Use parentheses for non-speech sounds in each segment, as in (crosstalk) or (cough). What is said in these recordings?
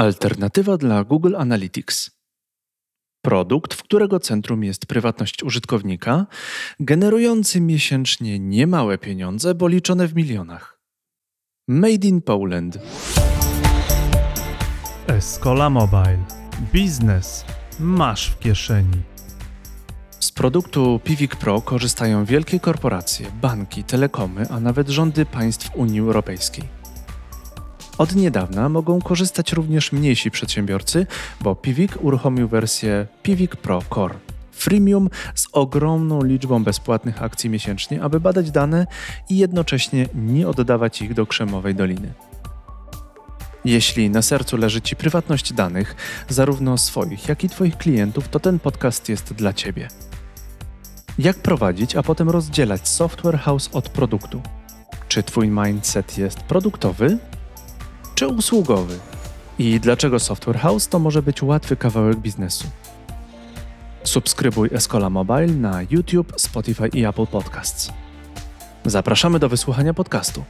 Alternatywa dla Google Analytics. Produkt, w którego centrum jest prywatność użytkownika, generujący miesięcznie niemałe pieniądze, bo liczone w milionach. Made in Poland. Escola Mobile. Biznes masz w kieszeni. Z produktu Pivik Pro korzystają wielkie korporacje, banki, telekomy, a nawet rządy państw Unii Europejskiej. Od niedawna mogą korzystać również mniejsi przedsiębiorcy, bo Pivik uruchomił wersję Pivik Pro Core. Freemium z ogromną liczbą bezpłatnych akcji miesięcznie, aby badać dane i jednocześnie nie oddawać ich do krzemowej doliny. Jeśli na sercu leży Ci prywatność danych, zarówno swoich, jak i Twoich klientów, to ten podcast jest dla Ciebie. Jak prowadzić, a potem rozdzielać software house od produktu? Czy Twój mindset jest produktowy, czy usługowy? I dlaczego Software House to może być łatwy kawałek biznesu? Subskrybuj Escola Mobile na YouTube, Spotify i Apple Podcasts. Zapraszamy do wysłuchania podcastu.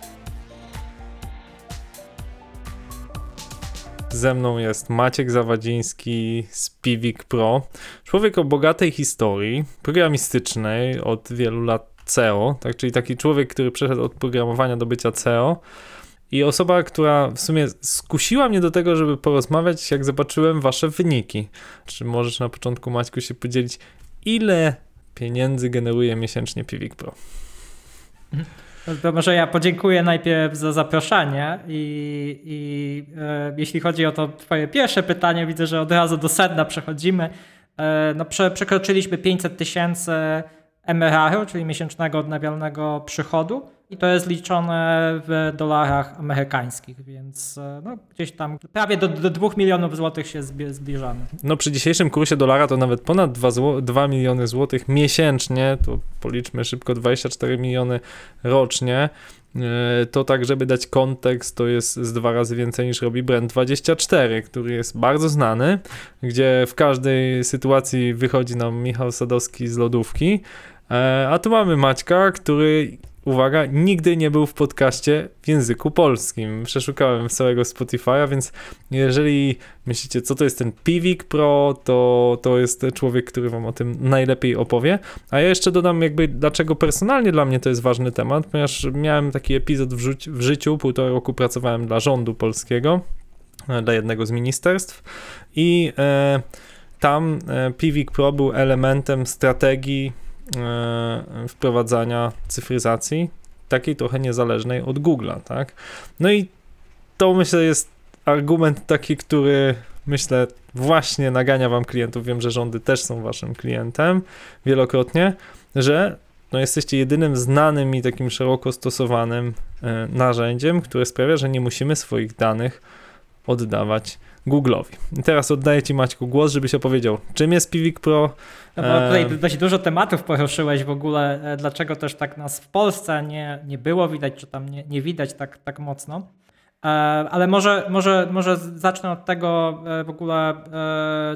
Ze mną jest Maciek Zawadziński z Pivik Pro. Człowiek o bogatej historii, programistycznej od wielu lat CEO, tak, czyli taki człowiek, który przeszedł od programowania do bycia CEO i osoba, która w sumie skusiła mnie do tego, żeby porozmawiać, jak zobaczyłem wasze wyniki. Czy możesz na początku, Maćku, się podzielić, ile pieniędzy generuje miesięcznie Pivik Pro? To może ja podziękuję najpierw za zaproszenie i, i e, jeśli chodzi o to twoje pierwsze pytanie, widzę, że od razu do sedna przechodzimy. E, no, prze, przekroczyliśmy 500 tysięcy MRR, czyli miesięcznego odnawialnego przychodu i to jest liczone w dolarach amerykańskich, więc e, no, gdzieś tam prawie do, do 2 milionów złotych się zbliżamy. No przy dzisiejszym kursie dolara to nawet ponad 2, 2 miliony złotych miesięcznie, to policzmy szybko 24 miliony rocznie. E, to tak, żeby dać kontekst, to jest z dwa razy więcej niż robi Brand24, który jest bardzo znany, gdzie w każdej sytuacji wychodzi nam Michał Sadowski z lodówki, e, a tu mamy Maćka, który uwaga, nigdy nie był w podcaście w języku polskim. Przeszukałem całego Spotify'a, więc jeżeli myślicie, co to jest ten Pivik Pro, to, to jest człowiek, który wam o tym najlepiej opowie. A ja jeszcze dodam jakby, dlaczego personalnie dla mnie to jest ważny temat, ponieważ miałem taki epizod w, ży w życiu, półtora roku pracowałem dla rządu polskiego, dla jednego z ministerstw i e, tam e, Pivik Pro był elementem strategii wprowadzania cyfryzacji, takiej trochę niezależnej od Google'a, tak? No i to myślę jest argument taki, który myślę właśnie nagania wam klientów, wiem, że rządy też są waszym klientem wielokrotnie, że no jesteście jedynym znanym i takim szeroko stosowanym e, narzędziem, które sprawia, że nie musimy swoich danych oddawać Google'owi. I teraz oddaję Ci Maćku głos, żebyś opowiedział, czym jest Pivik Pro. No bo tutaj dość dużo tematów poruszyłeś w ogóle, e, dlaczego też tak nas w Polsce nie, nie było widać, czy tam nie, nie widać tak, tak mocno. E, ale może, może, może zacznę od tego e, w ogóle,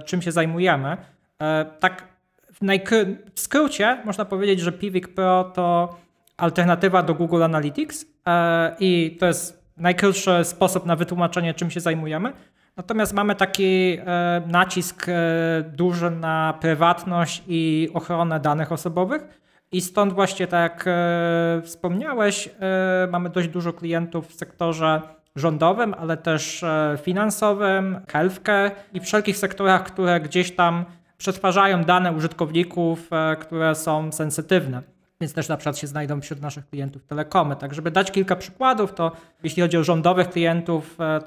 czym się zajmujemy. Tak w, skrócie można powiedzieć, że Pivik Pro to alternatywa do Google Analytics i to jest najkrótszy sposób na wytłumaczenie, czym się zajmujemy. Natomiast mamy taki e, nacisk e, duży na prywatność i ochronę danych osobowych. I stąd właśnie, tak jak e, wspomniałeś, mamy dość dużo klientów w sektorze rządowym, ale też finansowym, healthcare i wszelkich sektorach, które gdzieś tam przetwarzają dane użytkowników, które są sensytywne więc też na przykład się znajdą wśród naszych klientów telekomy. Tak, żeby dać kilka przykładów, to jeśli chodzi o rządowych klientów, e, e,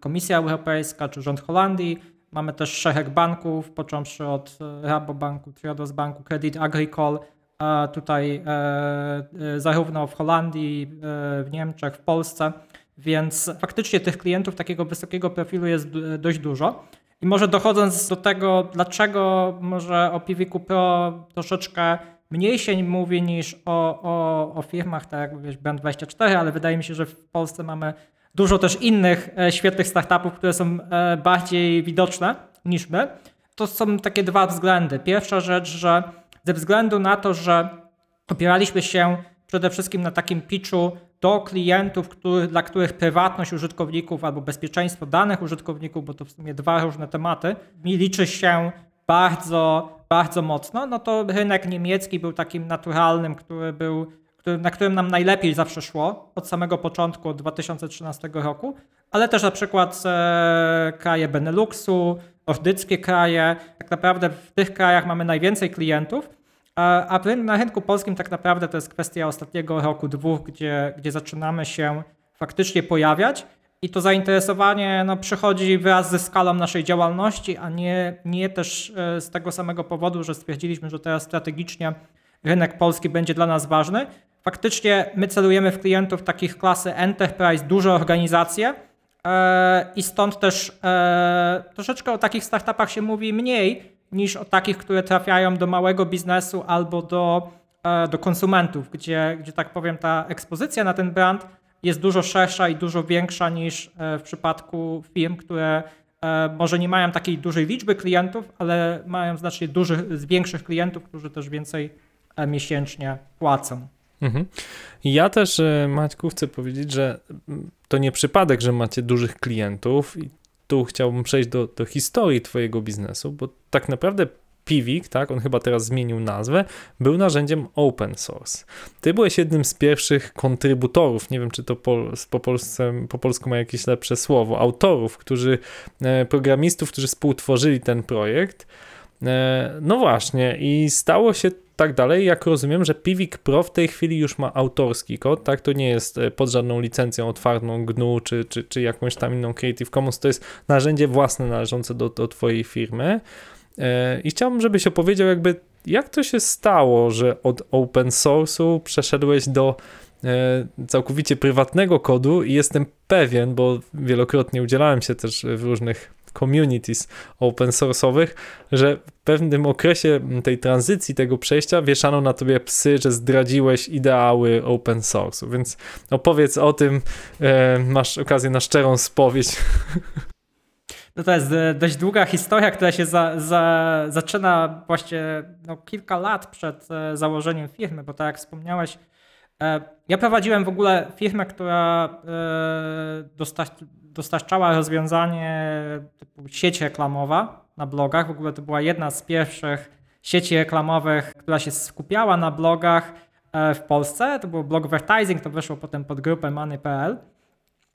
Komisja Europejska czy rząd Holandii, mamy też szereg banków, począwszy od e, Rabobanku, Triodos Banku, Credit Agricole, tutaj zarówno w Holandii, w Niemczech, w Polsce, więc faktycznie tych klientów takiego wysokiego profilu jest dość dużo. I może dochodząc do tego, dlaczego może o Piwiku Pro troszeczkę mniej się mówi niż o, o, o firmach, tak jak mówisz, Brand24, ale wydaje mi się, że w Polsce mamy dużo też innych e, świetnych startupów, które są e, bardziej widoczne niż my. To są takie dwa względy. Pierwsza rzecz, że ze względu na to, że opieraliśmy się przede wszystkim na takim pitchu do klientów, który, dla których prywatność użytkowników albo bezpieczeństwo danych użytkowników, bo to w sumie dwa różne tematy, liczy się bardzo, bardzo mocno, no to rynek niemiecki był takim naturalnym, który był, który, na którym nam najlepiej zawsze szło od samego początku, od 2013 roku, ale też na przykład e, kraje Beneluxu, nordyckie kraje. Tak naprawdę w tych krajach mamy najwięcej klientów, a, a na rynku polskim tak naprawdę to jest kwestia ostatniego roku, dwóch, gdzie, gdzie zaczynamy się faktycznie pojawiać. I to zainteresowanie no, przychodzi wraz ze skalą naszej działalności, a nie, nie też e, z tego samego powodu, że stwierdziliśmy, że teraz strategicznie rynek polski będzie dla nas ważny. Faktycznie my celujemy w klientów takich klasy enterprise, duże organizacje e, i stąd też e, troszeczkę o takich startupach się mówi mniej niż o takich, które trafiają do małego biznesu albo do, do konsumentów, gdzie, gdzie tak powiem ta ekspozycja na ten brand jest dużo szersza i dużo większa niż e, w przypadku firm, które e, może nie mają takiej dużej liczby klientów, ale mają znacznie dużych, większych klientów, którzy też więcej e, miesięcznie płacą. Mhm. Ja też, Maćku, chcę powiedzieć, że to nie przypadek, że macie dużych klientów i tu chciałbym przejść do, do historii Twojego biznesu, bo tak naprawdę Pivik, tak, on chyba teraz zmienił nazwę, był narzędziem open source. Ty byłeś jednym z pierwszych kontrybutorów, nie wiem czy to po, po, polsce, po polsku ma jakieś lepsze słowo, autorów, którzy, e, programistów, którzy współtworzyli ten projekt. E, no właśnie i stało się tak dalej. Jak rozumiem, że Pivik Pro w tej chwili już ma autorski kod, tak? To nie jest e, pod żadną licencją otwartą GNU czy, czy, czy jakąś tam inną Creative Commons. To jest narzędzie własne należące do, do Twojej firmy. E, I chciałbym, żebyś opowiedział, jakby jak to się stało, że od open source'u przeszedłeś do e, całkowicie prywatnego kodu i jestem pewien, bo wielokrotnie udzielałem się też w różnych communities open source'owych, że w pewnym okresie tej tranzycji, tego przejścia wieszano na tobie psy, że zdradziłeś ideały open source'u, więc opowiedz o tym, e, masz okazję na szczerą spowiedź. (laughs) No to jest e, dość długa historia, która się za, za, zaczyna właśnie no, kilka lat przed e, założeniem firmy, bo tak jak wspomniałeś, e, ja prowadziłem w ogóle firmę, która dostarczała rozwiązanie typu sieć reklamowa na blogach. W ogóle to była jedna z pierwszych sieci reklamowych, która się skupiała na blogach w Polsce. To był Blogvertising, to wyszło potem pod grupę Money.pl.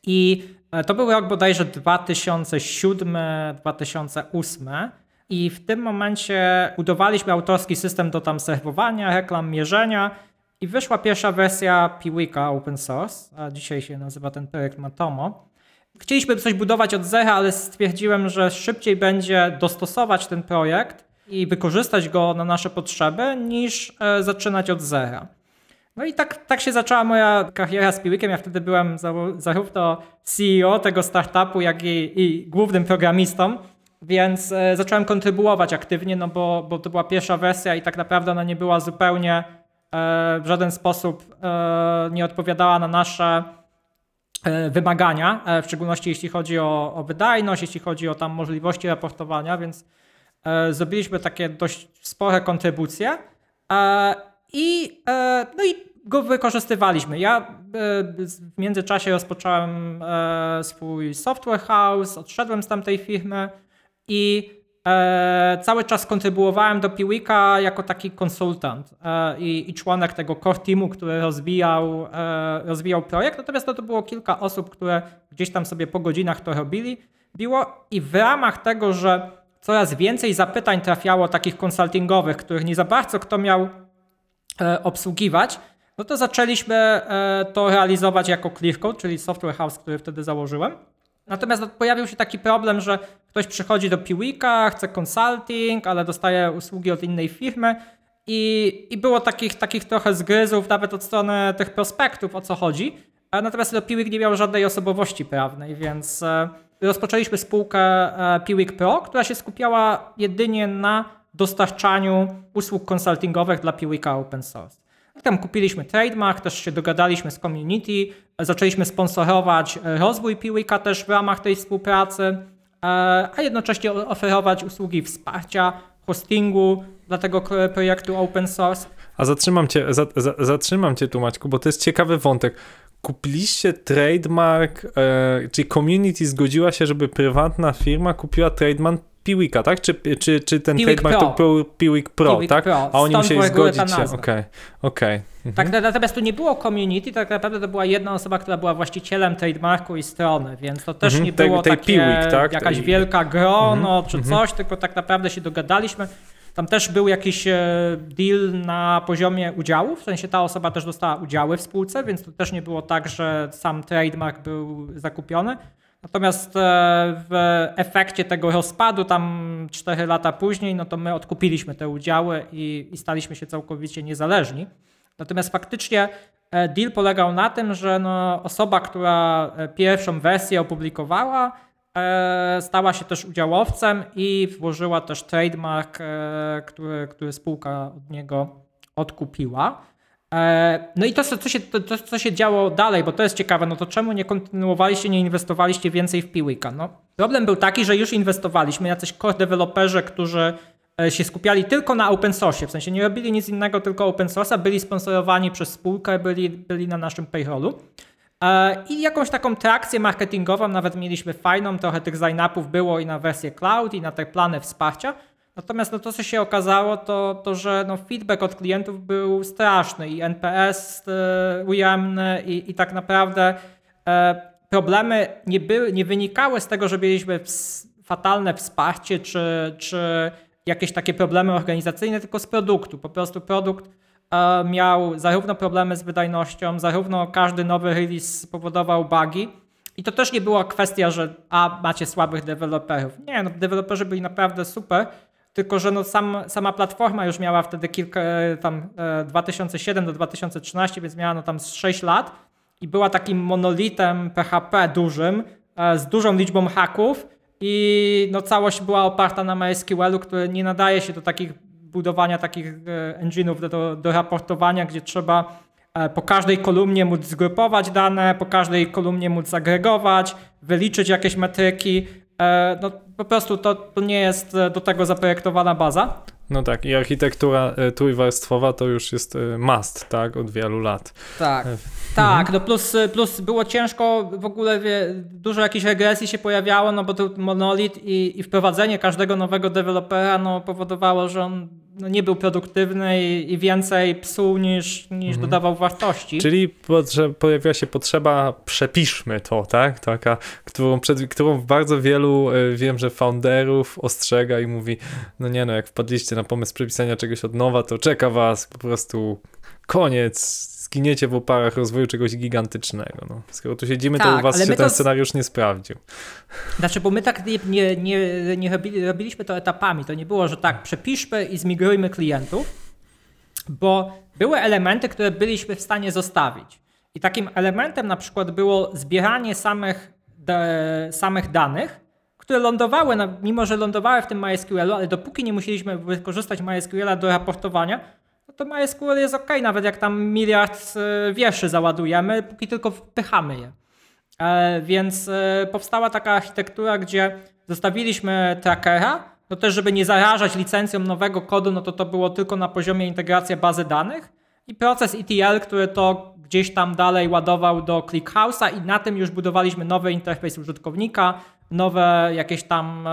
I e, to był rok bodajże 2007-2008. I w tym momencie budowaliśmy autorski system do tam serwowania, reklam, mierzenia i wyszła pierwsza wersja Piwika open source, a dzisiaj się nazywa ten projekt Matomo. Chcieliśmy coś budować od zera, ale stwierdziłem, że szybciej będzie dostosować ten projekt i wykorzystać go na nasze potrzeby, niż e, zaczynać od zera. No i tak, tak się zaczęła moja kariera z Piwikiem. Ja wtedy byłem zarówno CEO tego startupu, jak i, i głównym programistą, więc e, zacząłem kontrybuować aktywnie, no bo, bo to była pierwsza wersja i tak naprawdę ona nie była zupełnie e, w żaden sposób e, nie odpowiadała na nasze e, wymagania, e, w szczególności jeśli chodzi o, o wydajność, jeśli chodzi o tam możliwości raportowania, więc e, zrobiliśmy takie dość spore kontrybucje. I, e, no i go wykorzystywaliśmy. Ja e, w międzyczasie rozpocząłem e, swój software house, odszedłem z tamtej firmy i cały czas kontrybuowałem do Piwika jako taki konsultant i, i, członek tego core teamu, który rozwijał, rozwijał projekt. Natomiast to, to było kilka osób, które gdzieś tam sobie po godzinach to robili. Biło i w ramach tego, że coraz więcej zapytań trafiało takich konsultingowych, których nie za bardzo kto miał obsługiwać, no to zaczęliśmy e, to realizować jako Clearcode, czyli software house, który wtedy założyłem. Natomiast pojawił się taki problem, że ktoś przychodzi do Piwika, chce consulting, ale dostaje usługi od innej firmy i, i było takich, takich trochę zgryzów nawet od strony tych prospektów, o co chodzi. Natomiast Piwik nie miał żadnej osobowości prawnej, więc e, rozpoczęliśmy spółkę Piwik Pro, która się skupiała jedynie na dostarczaniu usług konsultingowych dla Piwika Open Source. Tam kupiliśmy trademark, też się dogadaliśmy z community, zaczęliśmy sponsorować rozwój Piwika też w ramach tej współpracy, e, a jednocześnie oferować usługi wsparcia, hostingu dla tego projektu open source. A zatrzymam cię, za, za, zatrzymam cię tu, Maćku, bo to jest ciekawy wątek. Kupiliście trademark, e, czyli community zgodziła się, żeby prywatna firma kupiła trademark Piwika, tak? Czy, czy, czy ten Piwik trademark Pro. to był Piwik Pro, Piwik tak? Pro. A oni Stąd musieli zgodzić się. Okej, okej. Mhm. Tak, na- natomiast tu nie było community, tak naprawdę to była jedna osoba, która była właścicielem trademarku i strony, więc to też Mhm, nie było tej takie Piwik, tak? jakaś Tej- wielka grono czy Mhm, coś, tylko tak naprawdę się dogadaliśmy. Tam też był jakiś e, deal na poziomie udziałów, w sensie ta osoba też dostała udziały w spółce, więc to też nie było tak, że sam trademark był zakupiony. Natomiast e, w efekcie tego rozpadu, tam 4 lata później, no to my odkupiliśmy te udziały i, i staliśmy się całkowicie niezależni. Natomiast faktycznie e, deal polegał na tym, że no osoba, która e, pierwszą wersję opublikowała, stała się też udziałowcem i włożyła też trademark, który, który spółka od niego odkupiła. E, No i to, co się, to, co się działo dalej, bo to jest ciekawe, no to czemu nie kontynuowaliście, nie inwestowaliście więcej w Piwika? No, problem był taki, że już inwestowaliśmy, jacyś core deweloperzy, którzy e, się skupiali tylko na open source, w sensie nie robili nic innego, tylko open source'a, byli sponsorowani przez spółkę, byli, byli na naszym payrollu. E, I jakąś taką trakcję marketingową nawet mieliśmy fajną, trochę tych sign-upów było i na wersję cloud, i na te plany wsparcia. Natomiast no to, co się okazało, to, to że no feedback od klientów był straszny i NPS e, ujemny i, i tak naprawdę e, problemy nie, były, nie wynikały z tego, że mieliśmy fatalne wsparcie czy, czy jakieś takie problemy organizacyjne, tylko z produktu. Po prostu produkt e, miał zarówno problemy z wydajnością, zarówno każdy nowy release powodował bugi. I to też nie była kwestia, że a macie słabych deweloperów. Nie, no deweloperzy byli naprawdę super, tylko że no sam, sama platforma już miała wtedy kilka, e, tam e, 2007 do 2013, więc miała no tam z 6 lat i była takim monolitem PHP dużym, e, z dużą liczbą haków i no całość była oparta na MySQL-u, który nie nadaje się do takich budowania takich e, engine'ów do, do, raportowania, gdzie trzeba e, po każdej kolumnie móc zgrupować dane, po każdej kolumnie móc zagregować, wyliczyć jakieś metryki. E, No po prostu to, to nie jest e, do tego zaprojektowana baza. No tak, i architektura e, trójwarstwowa to już jest e, must, tak, od wielu lat. Tak. Tak, no plus, plus było ciężko, w ogóle wie, dużo jakichś regresji się pojawiało, no bo to monolit i, i wprowadzenie każdego nowego dewelopera no, powodowało, że on no, nie był produktywny i, więcej psuł niż, niż dodawał wartości. Czyli pojawiła się potrzeba, przepiszmy to, tak? Taka, którą, przed, którą bardzo wielu, e, wiem, że founderów ostrzega i mówi, no nie no, jak wpadliście na pomysł przepisania czegoś od nowa, to czeka was po prostu koniec, zginiecie w oparach rozwoju czegoś gigantycznego. No. Skoro tu siedzimy, to Tak, u was ale się ten to- scenariusz nie sprawdził. Znaczy, bo my tak nie, nie, nie, nie robili, robiliśmy to etapami. To nie było, że tak, przepiszmy i zmigrujmy klientów, bo były elementy, które byliśmy w stanie zostawić. I takim elementem na przykład było zbieranie samych, de, samych danych, które lądowały, na, mimo że lądowały w tym MySQL-u, ale dopóki nie musieliśmy wykorzystać MySQL-a do raportowania, to MySQL jest ok, nawet jak tam miliard e, wierszy załadujemy, póki tylko wpychamy je. E, Więc e, powstała taka architektura, gdzie zostawiliśmy trackera, no też żeby nie zarażać licencją nowego kodu, no to to było tylko na poziomie integracji bazy danych i proces ETL, który to gdzieś tam dalej ładował do ClickHouse'a i na tym już budowaliśmy nowy interfejs użytkownika, nowe jakieś tam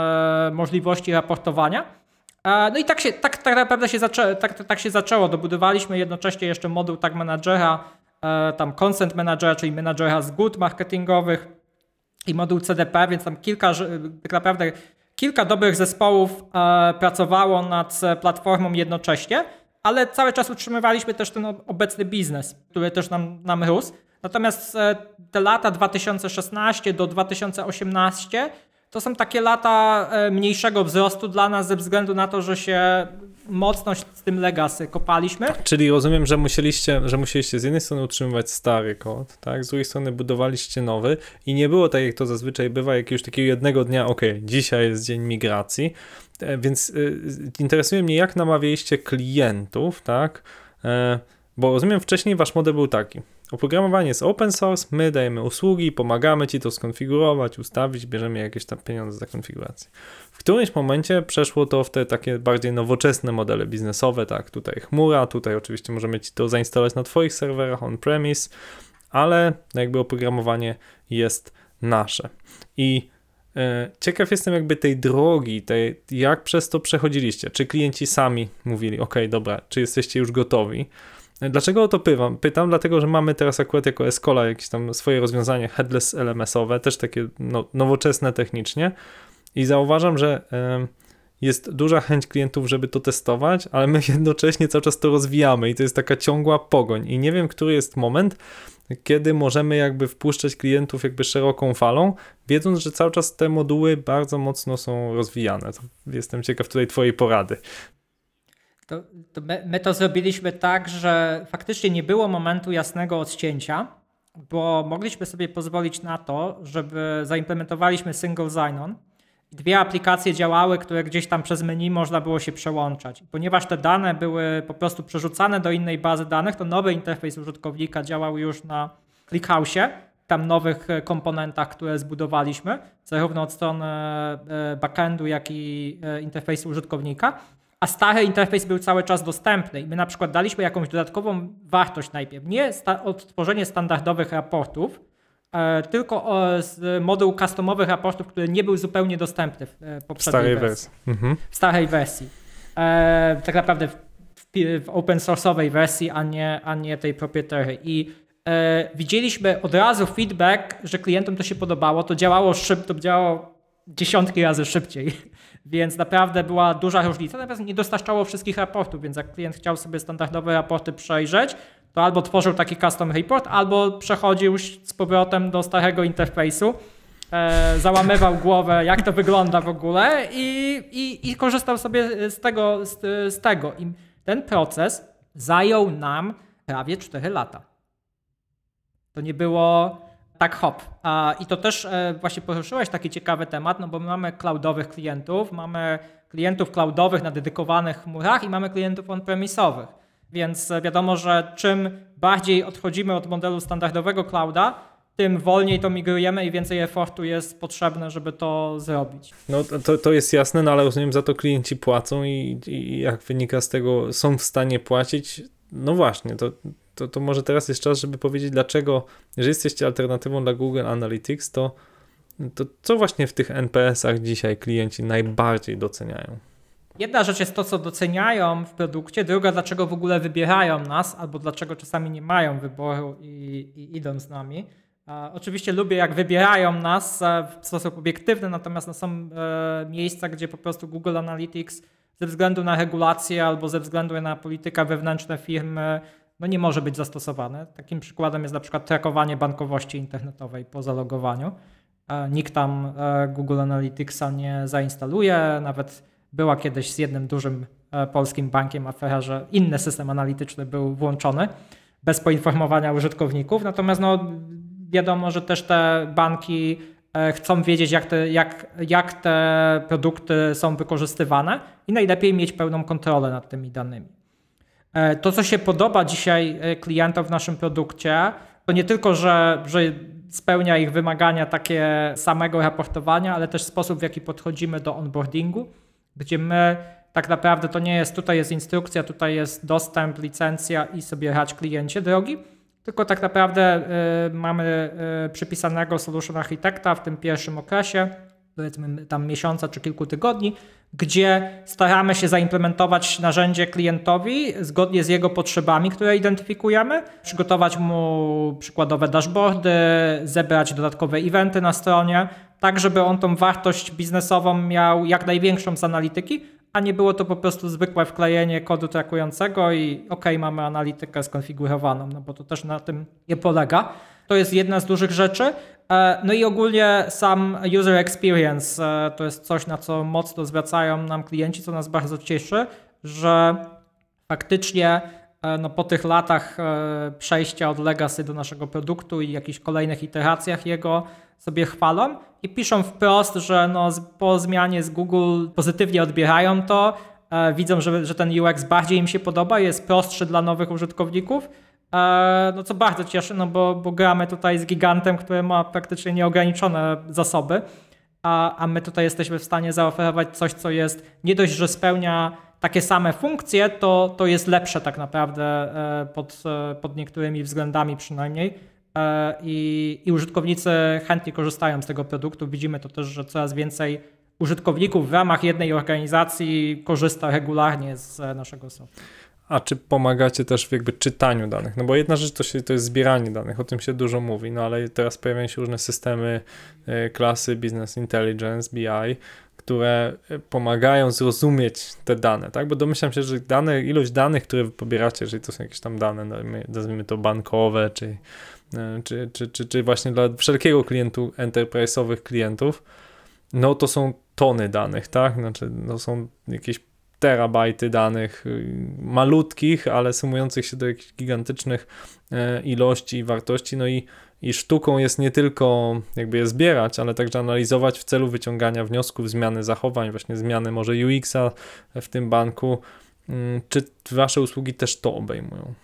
możliwości raportowania. No i tak się, tak, tak naprawdę się, zaczę, tak, tak się zaczęło. Dobudowaliśmy jednocześnie jeszcze moduł tag managera, e, tam consent managera, czyli managera zgód marketingowych i moduł CDP, więc tam kilka, tak naprawdę kilka dobrych zespołów e, pracowało nad platformą jednocześnie, ale cały czas utrzymywaliśmy też ten ob- obecny biznes, który też nam, nam rósł. Natomiast e, te lata 2016 do 2018 to są takie lata e, mniejszego wzrostu dla nas ze względu na to, że się mocno z tym legacy kopaliśmy. Czyli rozumiem, że musieliście, że musieliście z jednej strony utrzymywać stary kod, tak? Z drugiej strony budowaliście nowy i nie było tak, jak to zazwyczaj bywa, jakiegoś takiego jednego dnia, ok, dzisiaj jest dzień migracji, e, więc y, interesuje mnie, jak namawialiście klientów, tak? E, bo rozumiem, wcześniej wasz model był taki. Oprogramowanie jest open source, my dajemy usługi, pomagamy ci to skonfigurować, ustawić, bierzemy jakieś tam pieniądze za konfigurację. W którymś momencie przeszło to w te takie bardziej nowoczesne modele biznesowe, tak, tutaj chmura, tutaj oczywiście możemy ci to zainstalować na twoich serwerach on-premise, ale jakby oprogramowanie jest nasze. I e, ciekaw jestem jakby tej drogi, tej, jak przez to przechodziliście. Czy klienci sami mówili, ok, dobra, czy jesteście już gotowi? Dlaczego o to pytam? Pytam, dlatego że mamy teraz akurat jako Escola jakieś tam swoje rozwiązanie headless LMS-owe, też takie no, nowoczesne technicznie i zauważam, że jest duża chęć klientów, żeby to testować, ale my (laughs) jednocześnie cały czas to rozwijamy i to jest taka ciągła pogoń i nie wiem, który jest moment, kiedy możemy jakby wpuszczać klientów jakby szeroką falą, wiedząc, że cały czas te moduły bardzo mocno są rozwijane. Jestem ciekaw tutaj twojej porady. To, to my, my, to zrobiliśmy tak, że faktycznie nie było momentu jasnego odcięcia, bo mogliśmy sobie pozwolić na to, żeby zaimplementowaliśmy single sign-on. Dwie aplikacje działały, które gdzieś tam przez menu można było się przełączać. Ponieważ te dane były po prostu przerzucane do innej bazy danych, to nowy interfejs użytkownika działał już na ClickHouse'ie, tam nowych komponentach, które zbudowaliśmy, zarówno od strony e, backendu, jak i e, interfejsu użytkownika a stary interfejs był cały czas dostępny i my na przykład daliśmy jakąś dodatkową wartość najpierw, nie sta odtworzenie standardowych raportów, e, tylko z moduł customowych raportów, który nie był zupełnie dostępny w e, poprzedniej starej wersji. wersji. Mhm. W starej wersji. E, tak naprawdę w, w, w open source'owej wersji, a nie, a nie tej proprietary. I e, widzieliśmy od razu feedback, że klientom to się podobało, to działało szybko, to działało dziesiątki razy szybciej (laughs) więc naprawdę była duża różnica. Natomiast nie dostarczało wszystkich raportów, więc jak klient chciał sobie standardowe raporty przejrzeć, to albo tworzył taki custom report, albo przechodził z powrotem do starego interfejsu, e, załamywał (laughs) głowę, jak to wygląda w ogóle i, i, i korzystał sobie z tego, z, z tego. I ten proces zajął nam prawie 4 lata. To nie było tak, hop. I to też e, właśnie poruszyłeś taki ciekawy temat, no bo my mamy cloudowych klientów, mamy klientów cloudowych na dedykowanych chmurach i mamy klientów on-premisowych. Więc wiadomo, że czym bardziej odchodzimy od modelu standardowego clouda, tym wolniej to migrujemy i więcej efortu jest potrzebne, żeby to zrobić. No to, to jest jasne, no ale rozumiem, za to klienci płacą i, i jak wynika z tego, są w stanie płacić. No właśnie, to to, to może teraz jest czas, żeby powiedzieć, dlaczego, jeżeli jesteście alternatywą dla Google Analytics, to, to co właśnie w tych NPS-ach dzisiaj klienci najbardziej doceniają? Jedna rzecz jest to, co doceniają w produkcie, druga, dlaczego w ogóle wybierają nas, albo dlaczego czasami nie mają wyboru i, i idą z nami. oczywiście lubię, jak wybierają nas e, w sposób obiektywny, natomiast no, są e, miejsca, gdzie po prostu Google Analytics ze względu na regulacje albo ze względu na politykę wewnętrzne firmy no nie może być zastosowane. Takim przykładem jest na przykład trakowanie bankowości internetowej po zalogowaniu. Nikt tam e, Google Analyticsa nie zainstaluje, nawet była kiedyś z jednym dużym e, polskim bankiem afera, że inny system analityczny był włączony bez poinformowania użytkowników. Natomiast no, wiadomo, że też te banki e, chcą wiedzieć, jak te, jak, jak te produkty są wykorzystywane i najlepiej mieć pełną kontrolę nad tymi danymi. E, to, co się podoba dzisiaj e, klientom w naszym produkcie, to nie tylko, że, że spełnia ich wymagania takie samego raportowania, ale też sposób, w jaki podchodzimy do onboardingu, gdzie my tak naprawdę to nie jest, tutaj jest instrukcja, tutaj jest dostęp, licencja i sobie rać kliencie drogi, tylko tak naprawdę y, mamy y, przypisanego solution architekta w tym pierwszym okresie, powiedzmy tam miesiąca czy kilku tygodni, gdzie staramy się zaimplementować narzędzie klientowi zgodnie z jego potrzebami, które identyfikujemy, przygotować mu przykładowe dashboardy, zebrać dodatkowe eventy na stronie, tak żeby on tą wartość biznesową miał jak największą z analityki, a nie było to po prostu zwykłe wklejenie kodu trakującego i ok, mamy analitykę skonfigurowaną, no bo to też na tym nie polega. To jest jedna z dużych rzeczy. E, no i ogólnie sam user experience e, to jest coś, na co mocno zwracają nam klienci, co nas bardzo cieszy, że faktycznie no, po tych latach przejścia od legacy do naszego produktu i jakichś kolejnych iteracjach jego sobie chwalą i piszą wprost, że no, po zmianie z Google pozytywnie odbierają to, widzą, że, że ten UX bardziej im się podoba, jest prostszy dla nowych użytkowników. E, no co bardzo cieszy, no bo, bo gramy tutaj z gigantem, który ma praktycznie nieograniczone zasoby, a, a my tutaj jesteśmy w stanie zaoferować coś, co jest nie dość, że spełnia takie same funkcje, to, to jest lepsze tak naprawdę e, pod, e, pod niektórymi względami przynajmniej. I, I użytkownicy chętnie korzystają z tego produktu. Widzimy to też, że coraz więcej użytkowników w ramach jednej organizacji korzysta regularnie z naszego softu. A czy pomagacie też w jakby czytaniu danych? No bo jedna rzecz to, się, to jest zbieranie danych, o tym się dużo mówi, no ale teraz pojawiają się różne systemy e, klasy Business Intelligence, BI, które e, pomagają zrozumieć te dane, tak? Bo domyślam się, że dane, ilość danych, które pobieracie, jeżeli to są jakieś tam dane, no, nazwijmy to bankowe, czy, e, czy, czy, czy, czy właśnie dla wszelkiego klientu, enterprise'owych klientów, no to są tony danych, tak? Znaczy, no są jakieś terabajty danych y, malutkich, ale sumujących się do jakichś gigantycznych e, ilości i wartości. No i, i sztuką jest nie tylko jakby je zbierać, ale także analizować w celu wyciągania wniosków, zmiany zachowań, właśnie zmiany może UX-a w tym banku. Mm, czy wasze usługi też to obejmują?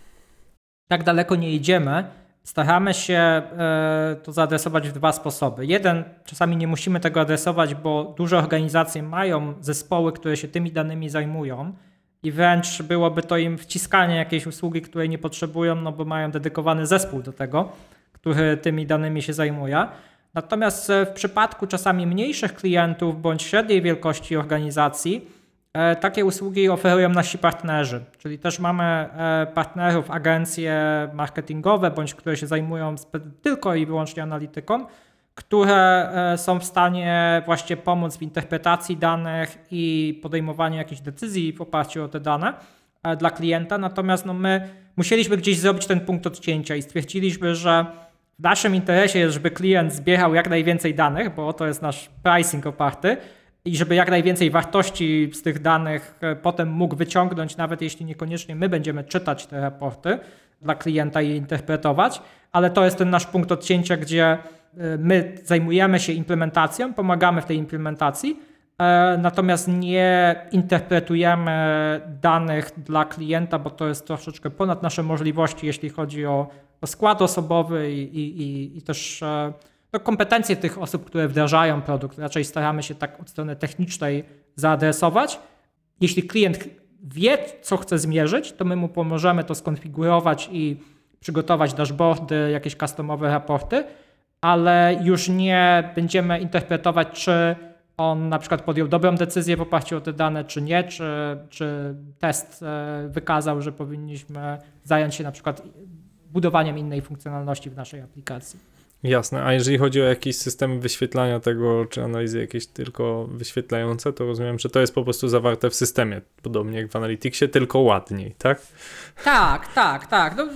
Tak daleko nie idziemy. Staramy się e, to zaadresować w dwa sposoby. Jeden, czasami nie musimy tego adresować, bo duże organizacje mają zespoły, które się tymi danymi zajmują i wręcz byłoby to im wciskanie jakiejś usługi, której nie potrzebują, no bo mają dedykowany zespół do tego, który tymi danymi się zajmuje. Natomiast w przypadku czasami mniejszych klientów bądź średniej wielkości organizacji, E, takie usługi oferują nasi partnerzy, czyli też mamy e, partnerów, agencje marketingowe, bądź które się zajmują tylko i wyłącznie analityką, które e, są w stanie właśnie pomóc w interpretacji danych i podejmowaniu jakichś decyzji w oparciu o te dane dla klienta. Natomiast no, my musieliśmy gdzieś zrobić ten punkt odcięcia i stwierdziliśmy, że w naszym interesie jest, żeby klient zbierał jak najwięcej danych, bo to jest nasz pricing oparty i żeby jak najwięcej wartości z tych danych e, potem mógł wyciągnąć, nawet jeśli niekoniecznie my będziemy czytać te raporty dla klienta i interpretować, ale to jest ten nasz punkt odcięcia, gdzie e, my zajmujemy się implementacją, pomagamy w tej implementacji, e, natomiast nie interpretujemy danych dla klienta, bo to jest troszeczkę ponad nasze możliwości, jeśli chodzi o, o skład osobowy i, i, i też no, kompetencje tych osób, które wdrażają produkt. Raczej staramy się tak od strony technicznej zaadresować. Jeśli klient wie, co chce zmierzyć, to my mu pomożemy to skonfigurować i przygotować dashboardy, jakieś customowe raporty, ale już nie będziemy interpretować, czy on na przykład podjął dobrą decyzję w oparciu o te dane, czy nie, czy, czy test e, wykazał, że powinniśmy zająć się na przykład budowaniem innej funkcjonalności w naszej aplikacji. Jasne, a jeżeli chodzi o jakieś systemy wyświetlania tego, czy analizy jakieś tylko wyświetlające, to rozumiem, że to jest po prostu zawarte w systemie, podobnie jak w Analyticsie, tylko ładniej, tak? Tak, tak, tak. No,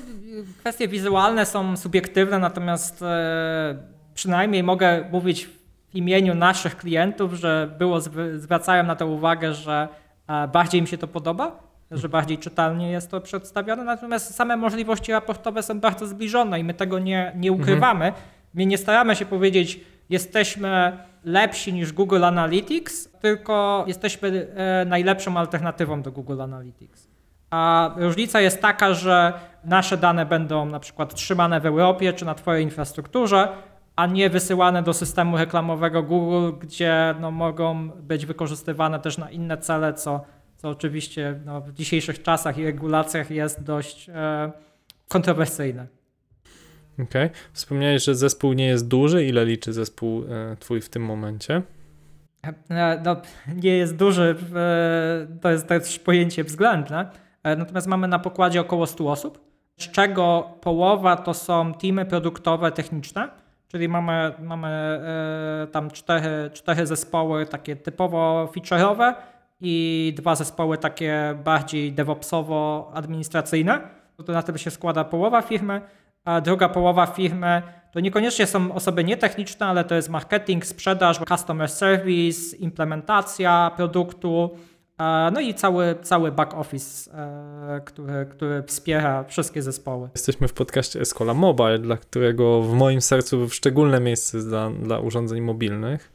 kwestie wizualne są subiektywne, natomiast e, przynajmniej mogę mówić w imieniu naszych klientów, że było, zwracają na to uwagę, że e, bardziej im się to podoba, że bardziej czytelnie jest to przedstawione, natomiast same możliwości raportowe są bardzo zbliżone i my tego nie, nie mhm. ukrywamy. Mhm. My nie staramy się powiedzieć, jesteśmy lepsi niż Google Analytics, tylko jesteśmy e, najlepszą alternatywą do Google Analytics. A różnica jest taka, że nasze dane będą na przykład trzymane w Europie czy na Twojej infrastrukturze, a nie wysyłane do systemu reklamowego Google, gdzie no, mogą być wykorzystywane też na inne cele, co co oczywiście no, w dzisiejszych czasach i regulacjach jest dość e, kontrowersyjne. Okej. Okay. Wspomniałeś, że zespół nie jest duży. Ile liczy zespół e, twój w tym momencie? E, no, nie jest duży, e, to jest też pojęcie względne. E, natomiast mamy na pokładzie około 100 osób, z czego połowa to są teamy produktowe, techniczne, czyli mamy, mamy tam cztery, cztery zespoły takie typowo feature'owe, i dwa zespoły takie bardziej DevOpsowo-administracyjne. To na tym się składa połowa firmy, a druga połowa firmy to niekoniecznie są osoby nietechniczne, ale to jest marketing, sprzedaż, customer service, implementacja produktu, no i cały, cały back office, e, który, który wspiera wszystkie zespoły. Jesteśmy w podcaście Escola Mobile, dla którego w moim sercu szczególne miejsce dla, dla urządzeń mobilnych.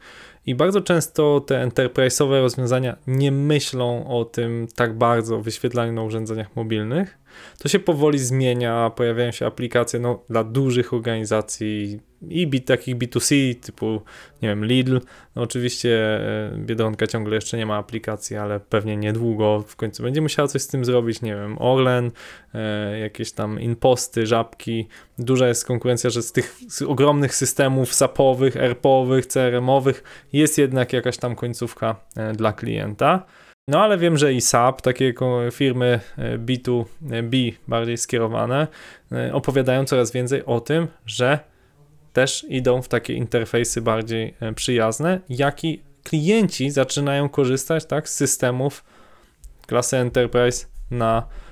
I bardzo często te enterprise'owe rozwiązania nie myślą o tym tak bardzo, o wyświetlaniu na urządzeniach mobilnych. To się powoli zmienia, pojawiają się aplikacje no, dla dużych organizacji i bit, takich B2C typu, nie wiem, Lidl. No, oczywiście e, Biedronka ciągle jeszcze nie ma aplikacji, ale pewnie niedługo w końcu będzie musiała coś z tym zrobić, nie wiem, Orlen, e, jakieś tam imposty, żabki. Duża jest konkurencja, że z tych z ogromnych systemów SAP-owych, ERP-owych, CRM-owych jest jednak jakaś tam końcówka e, dla klienta. No ale wiem, że i SAP, takie firmy B2B bardziej skierowane, opowiadają coraz więcej o tym, że też idą w takie interfejsy bardziej przyjazne, jak i klienci zaczynają korzystać tak, z systemów klasy Enterprise na E,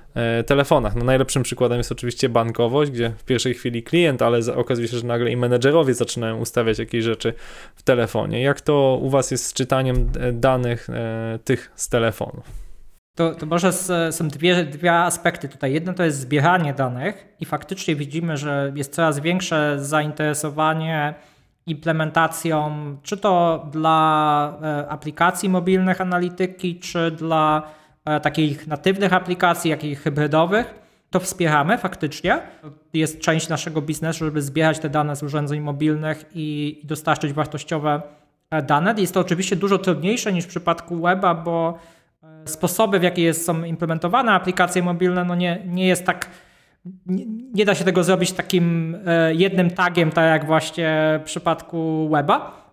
telefonach. No najlepszym przykładem jest oczywiście bankowość, gdzie w pierwszej chwili klient, ale okazuje się, że nagle i menedżerowie zaczynają ustawiać jakieś rzeczy w telefonie. Jak to u Was jest z czytaniem e, danych e, tych z telefonów? To, to może są dwie, dwa aspekty tutaj. Jedno to jest zbieranie danych i faktycznie widzimy, że jest coraz większe zainteresowanie implementacją, czy to dla aplikacji mobilnych analityki, czy dla E, takich natywnych aplikacji, jak i hybrydowych, to wspieramy faktycznie. Jest część naszego biznesu, żeby zbierać te dane z urządzeń mobilnych i, dostarczyć wartościowe e, dane. Jest to oczywiście dużo trudniejsze niż w przypadku weba, bo e, sposoby, w jaki jest, są implementowane aplikacje mobilne, no nie, nie jest tak. Nie, da się tego zrobić takim jednym tagiem, tak jak właśnie w przypadku weba,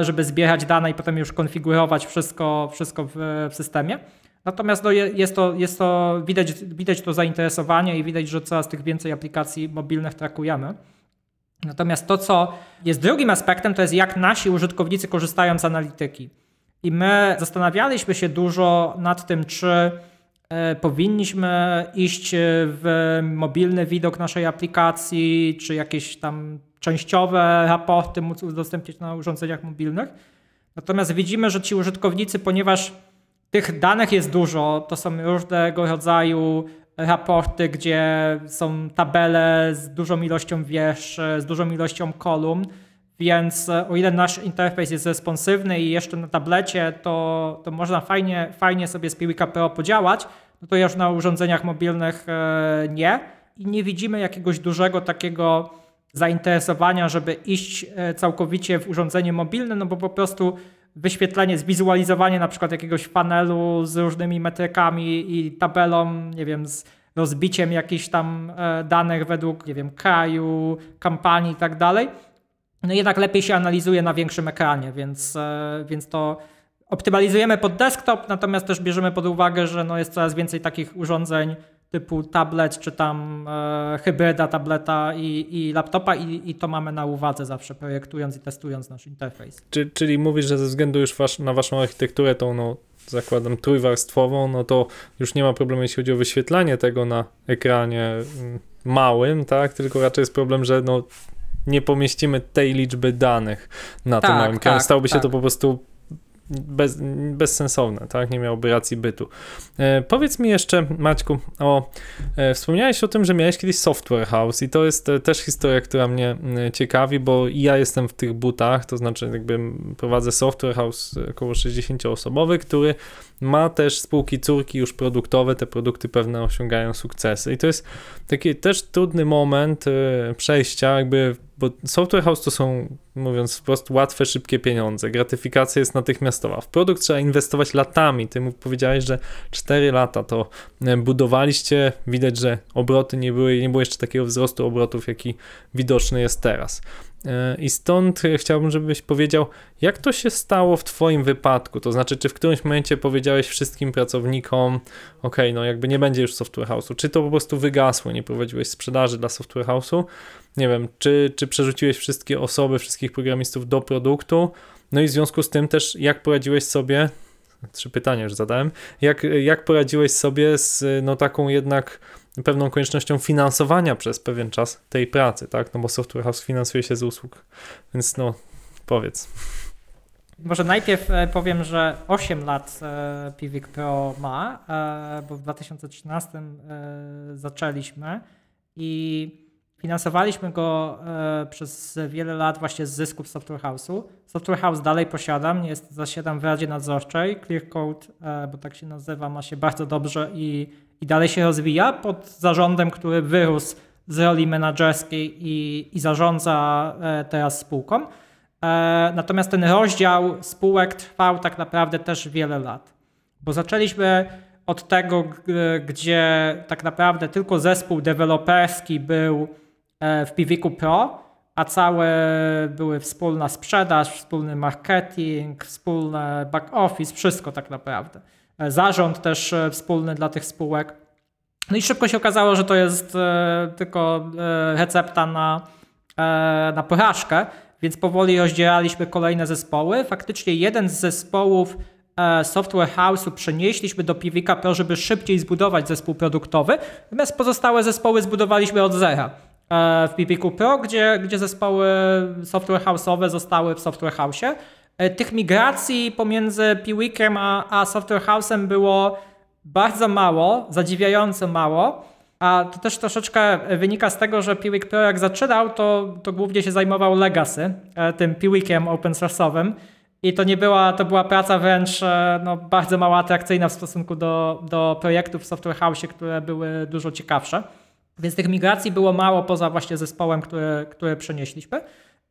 żeby zbierać dane i potem już konfigurować wszystko, wszystko w systemie. Natomiast no, jest to, jest to widać, widać to zainteresowanie i widać, że coraz tych więcej aplikacji mobilnych trakujemy. Natomiast to, co jest drugim aspektem, to jest jak nasi użytkownicy korzystają z analityki. I my zastanawialiśmy się dużo nad tym, czy e, powinniśmy iść w mobilny widok naszej aplikacji, czy jakieś tam częściowe raporty móc udostępnić na urządzeniach mobilnych. Natomiast widzimy, że ci użytkownicy, ponieważ tych danych jest dużo, to są różnego rodzaju raporty, gdzie są tabele z dużą ilością wiersz, z dużą ilością kolumn, więc o ile nasz interfejs jest responsywny i jeszcze na tablecie, to, to można fajnie, fajnie sobie z Piwika Pro podziałać, no to już na urządzeniach mobilnych e, nie. I nie widzimy jakiegoś dużego takiego zainteresowania, żeby iść e, całkowicie w urządzenie mobilne, no bo po prostu wyświetlenie, zwizualizowanie na przykład jakiegoś panelu z różnymi metrykami i tabelą, nie wiem, z rozbiciem jakichś tam e, danych według, nie wiem, kraju, kampanii i tak dalej. No jednak lepiej się analizuje na większym ekranie, więc, e, więc to optymalizujemy pod desktop, natomiast też bierzemy pod uwagę, że no jest coraz więcej takich urządzeń typu tablet, czy tam e, hybryda tableta i, i laptopa i, i, to mamy na uwadze zawsze projektując i testując nasz interfejs. Czy, czyli mówisz, że ze względu już wasz, na waszą architekturę tą no, zakładam trójwarstwową, no to już nie ma problemu jeśli chodzi o wyświetlanie tego na ekranie mm, małym, tak, tylko raczej jest problem, że no nie pomieścimy tej liczby danych na tak, tym małym ekranie. Tak, Stałoby tak. się to po prostu bez, bezsensowne, tak? Nie miałoby racji bytu. E, powiedz mi jeszcze, Maćku, o, e, wspomniałeś o tym, że miałeś kiedyś Software House i to jest e, też historia, która mnie e, ciekawi, bo ja jestem w tych butach, to znaczy jakby prowadzę Software House około 60-osobowy, który ma też spółki córki już produktowe, te produkty pewne osiągają sukcesy i to jest taki też trudny moment e, przejścia, jakby bo software house to są, mówiąc wprost, łatwe, szybkie pieniądze. Gratyfikacja jest natychmiastowa. W produkt trzeba inwestować latami. Ty mu powiedziałeś, że 4 lata to e, budowaliście. Widać, że obroty nie były, nie było jeszcze takiego wzrostu obrotów, jaki widoczny jest teraz. E, I stąd chciałbym, żebyś powiedział, jak to się stało w Twoim wypadku? To znaczy, czy w którymś momencie powiedziałeś wszystkim pracownikom, ok, no jakby nie będzie już software house'u, czy to po prostu wygasło, nie prowadziłeś sprzedaży dla software house'u? Nie wiem, czy, czy przerzuciłeś wszystkie osoby, wszystkich programistów do produktu? No i w związku z tym też, jak poradziłeś sobie, trzy pytania już zadałem, jak, jak poradziłeś sobie z no taką jednak pewną koniecznością finansowania przez pewien czas tej pracy, tak? No bo Software House finansuje się z usług, więc no powiedz. Może najpierw e, powiem, że 8 lat e, Pivik Pro ma, e, bo w 2013 zaczęliśmy i Finansowaliśmy go e, przez wiele lat właśnie z zysków Software House'u. Software House dalej posiadam, jest, zasiadam w Radzie Nadzorczej. ClearCode, e, bo tak się nazywa, ma się bardzo dobrze i, i dalej się rozwija pod zarządem, który wyrósł z roli menedżerskiej i, i zarządza e, teraz spółką. E, natomiast ten rozdział spółek trwał tak naprawdę też wiele lat, bo zaczęliśmy od tego, gdzie tak naprawdę tylko zespół deweloperski był w Piwiku Pro, a całe były wspólna sprzedaż, wspólny marketing, wspólny back office, wszystko tak naprawdę. E, Zarząd też e, wspólny dla tych spółek. No i szybko się okazało, że to jest e, tylko e, recepta na, e, na porażkę, więc powoli rozdzielaliśmy kolejne zespoły. Faktycznie jeden z zespołów e, Software House'u przenieśliśmy do Piwika Pro, żeby szybciej zbudować zespół produktowy, natomiast pozostałe zespoły zbudowaliśmy od zera e, w Piwiku Pro, gdzie, gdzie zespoły software house'owe zostały w Software House'ie. E, Tych migracji pomiędzy Piwikiem a, a Software House'em było bardzo mało, zadziwiająco mało. A to też troszeczkę wynika z tego, że Piwik Pro jak zaczynał, to, to głównie się zajmował Legacy, e, tym Piwikiem open source'owym. I to nie była, to była praca wręcz e, no, bardzo mało atrakcyjna w stosunku do, do projektów w Software House, które były dużo ciekawsze. Więc tych migracji było mało poza właśnie zespołem, który, który przenieśliśmy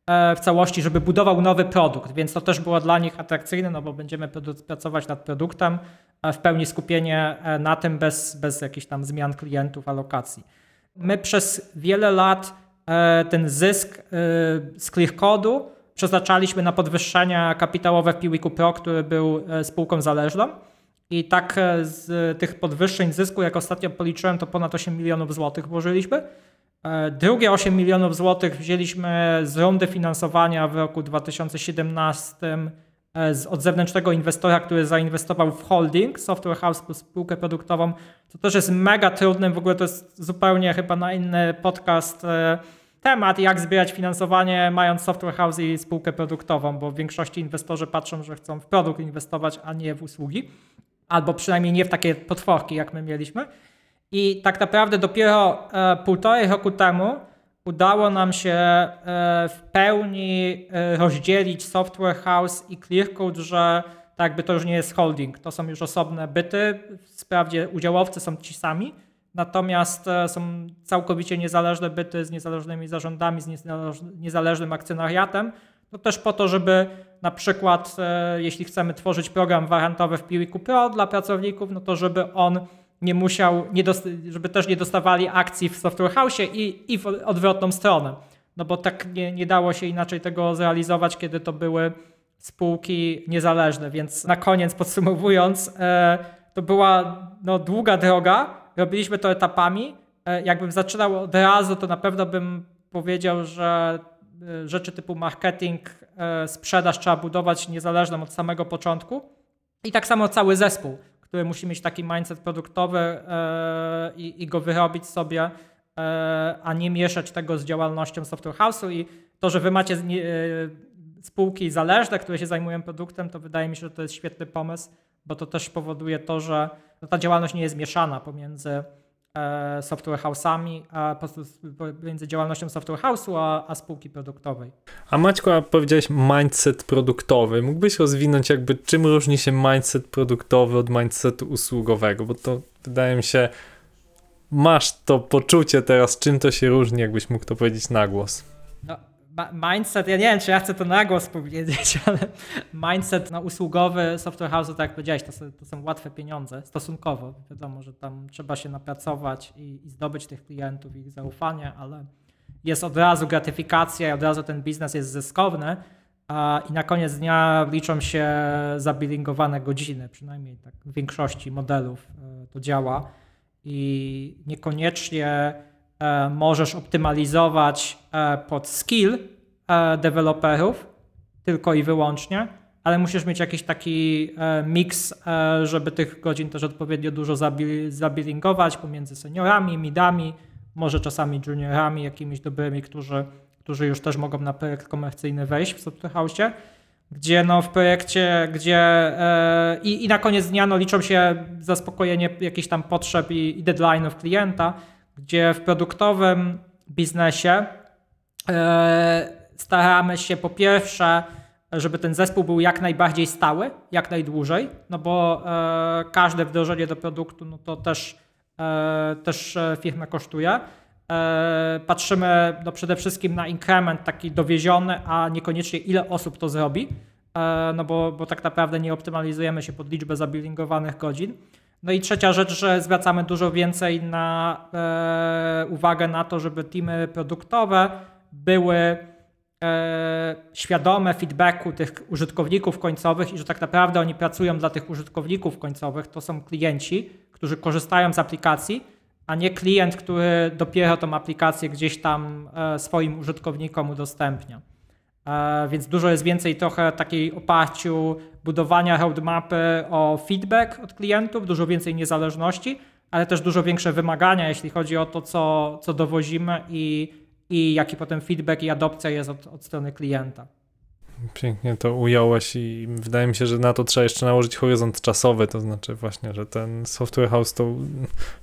e, w całości, żeby budował nowy produkt, więc to też było dla nich atrakcyjne, no bo będziemy pracować nad produktem, e, w pełni skupienie e, na tym bez, bez jakichś tam zmian klientów, alokacji. My przez wiele lat ten zysk z ClearCode'u przeznaczaliśmy na podwyższenia kapitałowe w Piwiku Pro, który był spółką zależną. I tak e, z tych podwyższeń zysku, jak ostatnio policzyłem, to ponad 8 milionów złotych włożyliśmy. E, Drugie 8 milionów złotych wzięliśmy z rundy finansowania w roku 2017 e, od zewnętrznego inwestora, który zainwestował w holding Software House plus spółkę produktową. To też jest mega trudny, w ogóle to jest zupełnie chyba na inny podcast temat, jak zbierać finansowanie mając Software House i spółkę produktową, bo w większości inwestorzy patrzą, że chcą w produkt inwestować, a nie w usługi, albo przynajmniej nie w takie potworki, jak my mieliśmy. I tak naprawdę dopiero e, półtorej roku temu udało nam się e, w pełni e, rozdzielić Software House i ClearCode, że tak jakby to już nie jest holding, to są już osobne byty. Wprawdzie udziałowcy są ci sami, natomiast e, są całkowicie niezależne byty z niezależnymi zarządami, z niezależ- niezależnym akcjonariatem. To też po to, żeby na przykład, e, jeśli chcemy tworzyć program warantowy w Piwiku Pro dla pracowników, no to żeby on nie musiał, nie żeby też nie dostawali akcji w Software House i, i w odwrotną stronę. No bo tak nie, nie dało się inaczej tego zrealizować, kiedy to były spółki niezależne. Więc na koniec podsumowując, e, to była no, długa droga. Robiliśmy to etapami. E, jakbym zaczynał od razu, to na pewno bym powiedział, że rzeczy typu marketing, e, sprzedaż trzeba budować niezależną od samego początku. I tak samo cały zespół, który musi mieć taki mindset produktowy e, i, i go wyrobić sobie, e, a nie mieszać tego z działalnością Software House'u. I to, że wy macie spółki zależne, które się zajmują produktem, to wydaje mi się, że to jest świetny pomysł, bo to też powoduje to, że no, ta działalność nie jest mieszana pomiędzy software house'ami, a pomiędzy działalnością software house'u a, a spółki produktowej. A Maćku, a powiedziałeś mindset produktowy. Mógłbyś rozwinąć jakby czym różni się mindset produktowy od mindsetu usługowego, bo to wydaje mi się masz to poczucie teraz, czym to się różni, jakbyś mógł to powiedzieć na głos. No, mindset, ja nie wiem, czy ja chcę to na głos powiedzieć, (laughs) ale mindset no, usługowy software house, tak jak powiedziałeś, to są, to są łatwe pieniądze, stosunkowo. Wiadomo, że tam trzeba się napracować i, i zdobyć tych klientów ich zaufanie, ale jest od razu gratyfikacja i od razu ten biznes jest zyskowny a, i na koniec dnia liczą się zabilingowane godziny, przynajmniej tak w większości modelów e, to działa i niekoniecznie możesz optymalizować e, pod skill e, deweloperów tylko i wyłącznie, ale musisz mieć jakiś taki e, miks, e, żeby tych godzin też odpowiednio dużo zabi- zabilingować pomiędzy seniorami, midami, może czasami juniorami, jakimiś dobrymi, którzy, którzy już też mogą na projekt komercyjny wejść w Software House'ie gdzie no w projekcie, gdzie e, i, i na koniec dnia no liczą się zaspokojenie jakichś tam potrzeb i, i deadline'ów klienta, gdzie w produktowym biznesie. E, staramy się po pierwsze, żeby ten zespół był jak najbardziej stały, jak najdłużej, no bo e, każde wdrożenie do produktu no to też, e, też firmę kosztuje. Patrzymy no przede wszystkim na inkrement taki dowieziony, a niekoniecznie ile osób to zrobi, no bo, bo tak naprawdę nie optymalizujemy się pod liczbę zabilingowanych godzin. No i trzecia rzecz, że zwracamy dużo więcej na e, uwagę na to, żeby teamy produktowe były e, świadome feedbacku tych użytkowników końcowych i że tak naprawdę oni pracują dla tych użytkowników końcowych. To są klienci, którzy korzystają z aplikacji, a nie klient, który dopiero tą aplikację gdzieś tam e, swoim użytkownikom udostępnia. E, Więc dużo jest więcej trochę takiej oparciu budowania roadmapy o feedback od klientów, dużo więcej niezależności, ale też dużo większe wymagania, jeśli chodzi o to, co, co dowozimy i, i jaki potem feedback i adopcja jest od, od strony klienta. Pięknie to ująłeś i wydaje mi się, że na to trzeba jeszcze nałożyć horyzont czasowy, to znaczy właśnie, że ten software house to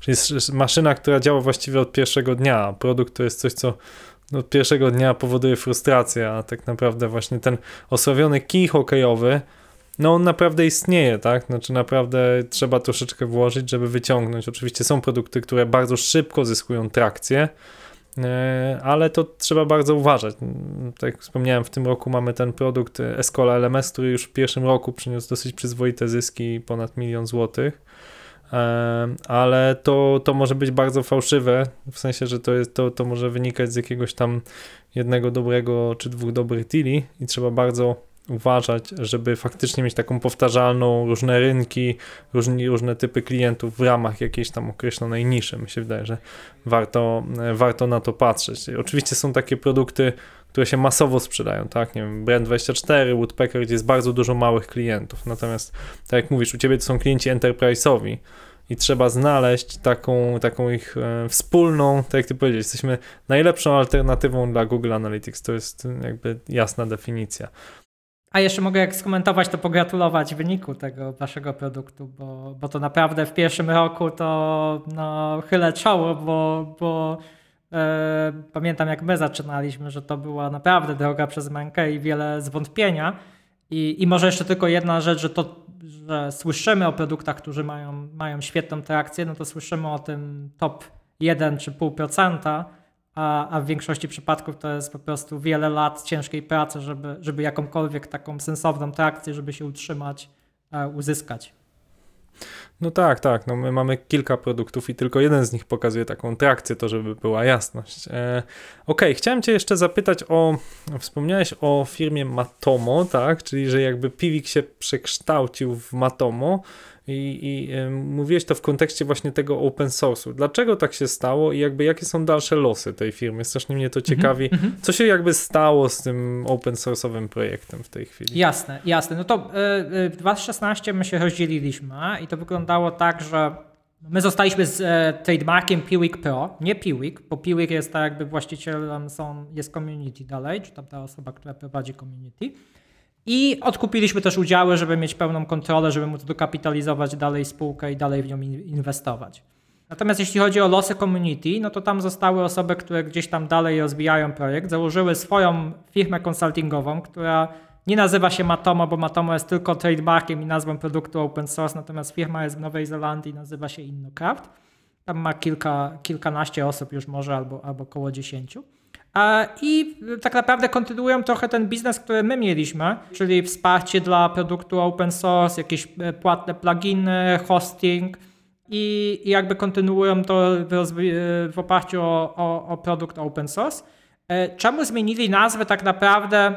jest maszyna, która działa właściwie od pierwszego dnia, a produkt to jest coś, co od pierwszego dnia powoduje frustrację, a tak naprawdę właśnie ten osławiony kij hokejowy, no on naprawdę istnieje, tak? Znaczy naprawdę trzeba troszeczkę włożyć, żeby wyciągnąć. Oczywiście są produkty, które bardzo szybko zyskują trakcję, e, ale to trzeba bardzo uważać. Tak jak wspomniałem, w tym roku mamy ten produkt Escola LMS, który już w pierwszym roku przyniósł dosyć przyzwoite zyski, ponad milion złotych. Ale to, to może być bardzo fałszywe, w sensie, że to, jest, to, to może wynikać z jakiegoś tam jednego dobrego czy dwóch dobrych deali i trzeba bardzo uważać, żeby faktycznie mieć taką powtarzalną, różne rynki, różni, różne typy klientów w ramach jakiejś tam określonej niszy. Mi się wydaje, że warto, warto na to patrzeć. Oczywiście są takie produkty, które się masowo sprzedają, tak? Nie wiem, Brand24, Woodpecker, gdzie jest bardzo dużo małych klientów. Natomiast, tak jak mówisz, u ciebie to są klienci enterprise'owi i trzeba znaleźć taką, taką ich e, wspólną, tak jak ty powiedziałeś, jesteśmy najlepszą alternatywą dla Google Analytics. To jest jakby jasna definicja. A jeszcze mogę jak skomentować, to pogratulować wyniku tego waszego produktu, bo, bo to naprawdę w pierwszym roku to no, chylę czoło, bo, bo pamiętam jak my zaczynaliśmy, że to była naprawdę droga przez mękę i wiele zwątpienia. I, I może jeszcze tylko jedna rzecz, że to, że słyszymy o produktach, którzy mają, mają świetną trakcję, no to słyszymy o tym top 1 czy pół procenta, a, a w większości przypadków to jest po prostu wiele lat ciężkiej pracy, żeby, żeby jakąkolwiek taką sensowną trakcję, żeby się utrzymać, e, uzyskać. No tak, tak. No my mamy kilka produktów i tylko jeden z nich pokazuje taką trakcję, to żeby była jasność. E, Okej, chciałem Cię jeszcze zapytać o. Wspomniałeś o firmie Matomo, tak? Czyli że jakby Pivik się przekształcił w Matomo i, i e, mówiłeś to w kontekście właśnie tego open source'u. Dlaczego tak się stało i jakby jakie są dalsze losy tej firmy? Strasznie mnie to ciekawi. Co się jakby stało z tym open source'owym projektem w tej chwili? Jasne, jasne. No to e, e, w 2016 my się rozdzieliliśmy i to wyglądało tak, że my zostaliśmy z e, trademarkiem Piwik Pro, nie Piwik, bo Piwik jest tak jakby właścicielem są, jest community dalej, czy tam ta osoba, która prowadzi community. I odkupiliśmy też udziały, żeby mieć pełną kontrolę, żeby móc dokapitalizować dalej spółkę i dalej w nią in- inwestować. Natomiast jeśli chodzi o losy community, no to tam zostały osoby, które gdzieś tam dalej rozwijają projekt, założyły swoją firmę konsultingową, która nie nazywa się Matomo, bo Matomo jest tylko trademarkiem i nazwą produktu open source, natomiast firma jest w Nowej Zelandii, nazywa się InnoCraft. Tam ma kilka, kilkanaście osób już może, albo, albo około dziesięciu. I tak naprawdę kontynuują trochę ten biznes, który my mieliśmy, czyli wsparcie dla produktu open source, jakieś e, płatne pluginy, hosting i, jakby kontynuują to w, e, w oparciu o, o, o produkt open source. E, Czemu zmienili nazwę tak naprawdę?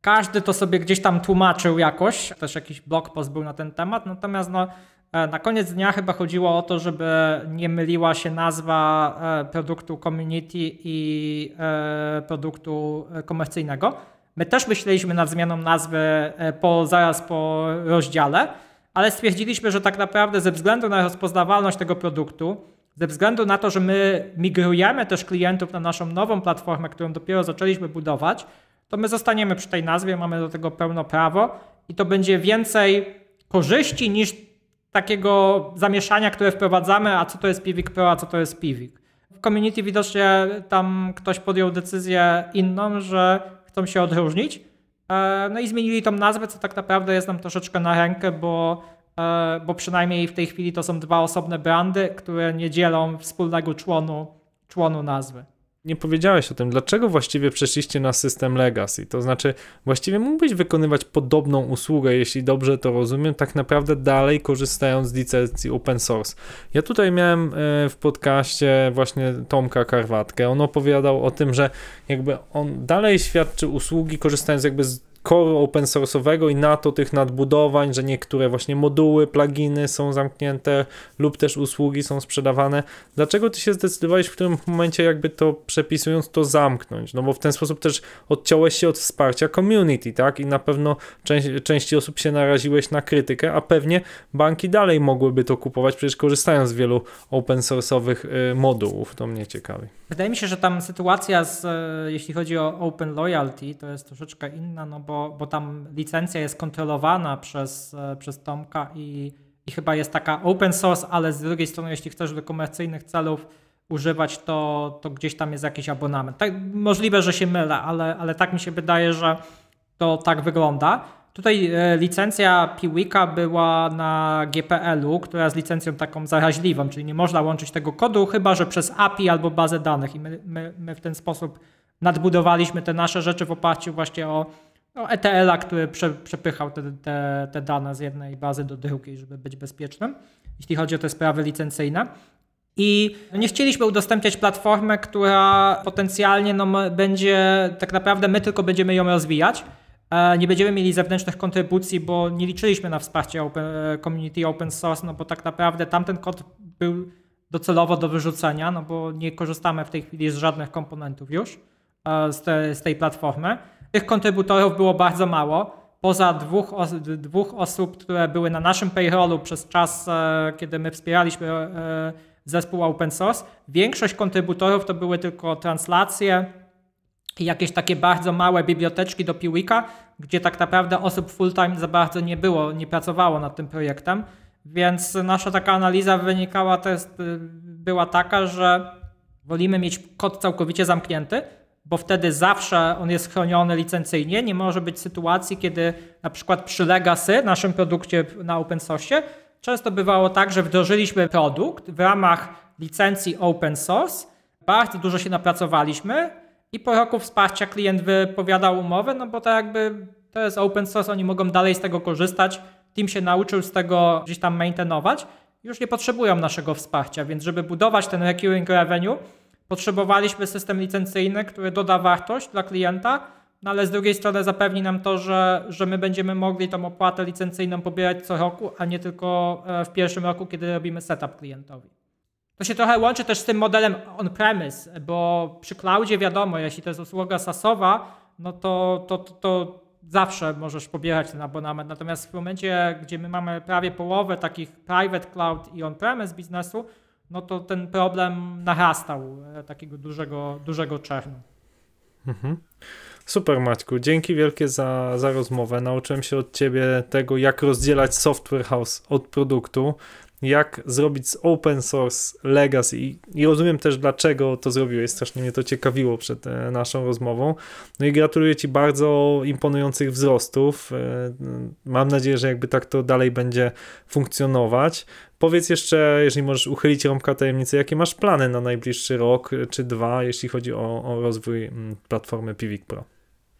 Każdy to sobie gdzieś tam tłumaczył jakoś, też jakiś blog post był na ten temat, natomiast no, na koniec dnia chyba chodziło o to, żeby nie myliła się nazwa e, produktu community i e, produktu e, komercyjnego. My też myśleliśmy nad zmianą nazwy e, po, zaraz po rozdziale, ale stwierdziliśmy, że tak naprawdę ze względu na rozpoznawalność tego produktu, ze względu na to, że my migrujemy też klientów na naszą nową platformę, którą dopiero zaczęliśmy budować, to my zostaniemy przy tej nazwie, mamy do tego pełno prawo i to będzie więcej korzyści niż takiego zamieszania, które wprowadzamy, a co to jest Pivik Pro, a co to jest Pivik. community widocznie tam ktoś podjął decyzję inną, że chcą się odróżnić. E, no i zmienili tą nazwę, co tak naprawdę jest nam troszeczkę na rękę, bo, e, bo przynajmniej w tej chwili to są dwa osobne brandy, które nie dzielą wspólnego członu, członu nazwy nie powiedziałeś o tym, dlaczego właściwie przeszliście na system legacy. To znaczy, właściwie mógłbyś wykonywać podobną usługę, jeśli dobrze to rozumiem, tak naprawdę dalej korzystając z licencji open source. Ja tutaj miałem e, w podcaście właśnie Tomka Karwatkę. On opowiadał o tym, że jakby on dalej świadczy usługi korzystając jakby z core open source'owego i na to tych nadbudowań, że niektóre właśnie moduły, pluginy są zamknięte lub też usługi są sprzedawane. Dlaczego ty się zdecydowałeś w którym momencie jakby to przepisując to zamknąć? No bo w ten sposób też odciąłeś się od wsparcia community, tak? I na pewno część, części osób się naraziłeś na krytykę, a pewnie banki dalej mogłyby to kupować, przecież korzystają z wielu open source'owych y, modułów. To mnie ciekawi. Wydaje mi się, że tam sytuacja, z, e, jeśli chodzi o Open Loyalty, to jest troszeczkę inna, no bo, bo tam licencja jest kontrolowana przez, e, przez Tomka i, i chyba jest taka open source, ale z drugiej strony, jeśli chcesz do komercyjnych celów używać, to, to gdzieś tam jest jakiś abonament. Tak, możliwe, że się mylę, ale, ale tak mi się wydaje, że to tak wygląda. Tutaj e, licencja Piwika była na GPL-u, która jest licencją taką zaraźliwą, czyli nie można łączyć tego kodu, chyba że przez API albo bazę danych. I my, my, my w ten sposób nadbudowaliśmy te nasze rzeczy w oparciu właśnie o, o ETL-a, który prze, przepychał te, te, te dane z jednej bazy do drugiej, żeby być bezpiecznym, jeśli chodzi o te sprawy licencyjne. I nie chcieliśmy udostępniać platformę, która potencjalnie no, będzie, tak naprawdę my tylko będziemy ją rozwijać E, nie będziemy mieli zewnętrznych kontrybucji, bo nie liczyliśmy na wsparcie open, e, community open source, no bo tak naprawdę tamten kod był docelowo do wyrzucenia, no bo nie korzystamy w tej chwili z żadnych komponentów już e, z, te, z tej platformy. Tych kontrybutorów było bardzo mało. Poza dwóch, dwóch osób, które były na naszym payrollu przez czas, kiedy my wspieraliśmy zespół open source, większość kontrybutorów to były tylko translacje, i jakieś takie bardzo małe biblioteczki do Piwika, gdzie tak naprawdę osób full-time za bardzo nie było, nie pracowało nad tym projektem. Więc nasza taka analiza wynikała, to jest, była taka, że wolimy mieć kod całkowicie zamknięty, bo wtedy zawsze on jest chroniony licencyjnie. Nie może być sytuacji, kiedy na przykład przy Legacy, naszym produkcie na open source, często bywało tak, że wdrożyliśmy produkt w ramach licencji open source, bardzo dużo się napracowaliśmy, i po roku wsparcia klient wypowiadał umowę, no bo to jakby to jest open source, oni mogą dalej z tego korzystać. Team się nauczył z tego gdzieś tam maintainować. Już nie potrzebują naszego wsparcia, więc żeby budować ten recurring revenue, potrzebowaliśmy system licencyjny, który doda wartość dla klienta, no ale z drugiej strony zapewni nam to, że, że my będziemy mogli tą opłatę licencyjną pobierać co roku, a nie tylko e, w pierwszym roku, kiedy robimy setup klientowi. To się trochę łączy też z tym modelem on-premise, bo przy cloudzie wiadomo, jeśli to jest usługa SaaSowa, no to, to, to, to zawsze możesz pobierać ten abonament. Natomiast w momencie, gdzie my mamy prawie połowę takich private cloud i on-premise biznesu, no to ten problem narastał e, takiego dużego, dużego czernu. Mhm. Super Maćku, dzięki wielkie za, za rozmowę. Nauczyłem się od Ciebie tego, jak rozdzielać software house od produktu jak zrobić z open source legacy I, i rozumiem też dlaczego to zrobiłeś, strasznie mnie to ciekawiło przed e, naszą rozmową. No i gratuluję Ci bardzo imponujących wzrostów. E, mam nadzieję, że jakby tak to dalej będzie funkcjonować. Powiedz jeszcze, jeżeli możesz uchylić rąbka tajemnicy, jakie masz plany na najbliższy rok czy dwa, jeśli chodzi o, o rozwój mm, platformy Pivik Pro?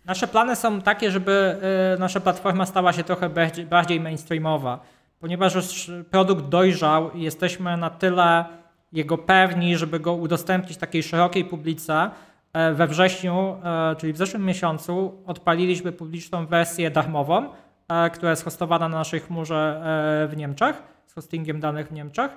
Nasze plany są takie, żeby e, nasza platforma stała się trochę bardziej, bardziej mainstreamowa ponieważ już produkt dojrzał i jesteśmy na tyle jego pewni, żeby go udostępnić takiej szerokiej publice, e, we wrześniu, e, czyli w zeszłym miesiącu, odpaliliśmy publiczną wersję darmową, e, która jest hostowana na naszej chmurze w Niemczech, z hostingiem danych w Niemczech,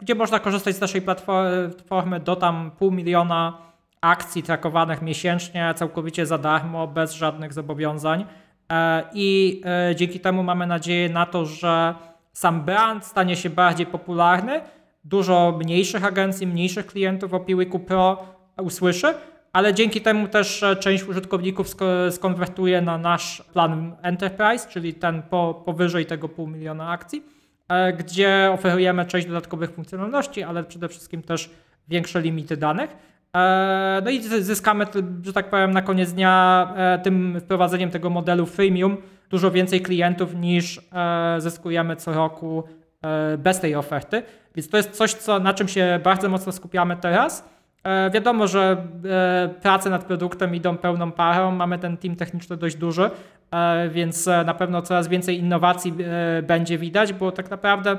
gdzie można korzystać z naszej platformy do tam pół miliona akcji trakowanych miesięcznie, całkowicie za darmo, bez żadnych zobowiązań. E, I e, dzięki temu mamy nadzieję na to, że sam brand stanie się bardziej popularny, dużo mniejszych agencji, mniejszych klientów o Piłyku Pro usłyszy, ale dzięki temu też e, część użytkowników skonwertuje na nasz plan Enterprise, czyli ten po, powyżej tego pół miliona akcji, gdzie oferujemy część dodatkowych funkcjonalności, ale przede wszystkim też większe limity danych. E, No i zy- zyskamy, że tak powiem, na koniec dnia e, tym wprowadzeniem tego modelu freemium dużo więcej klientów niż e, zyskujemy co roku e, bez tej oferty. Więc to jest coś, co, na czym się bardzo mocno skupiamy teraz. E, Wiadomo, że e, prace nad produktem idą pełną parą. Mamy ten team techniczny dość duży, e, więc na pewno coraz więcej innowacji będzie widać, bo tak naprawdę,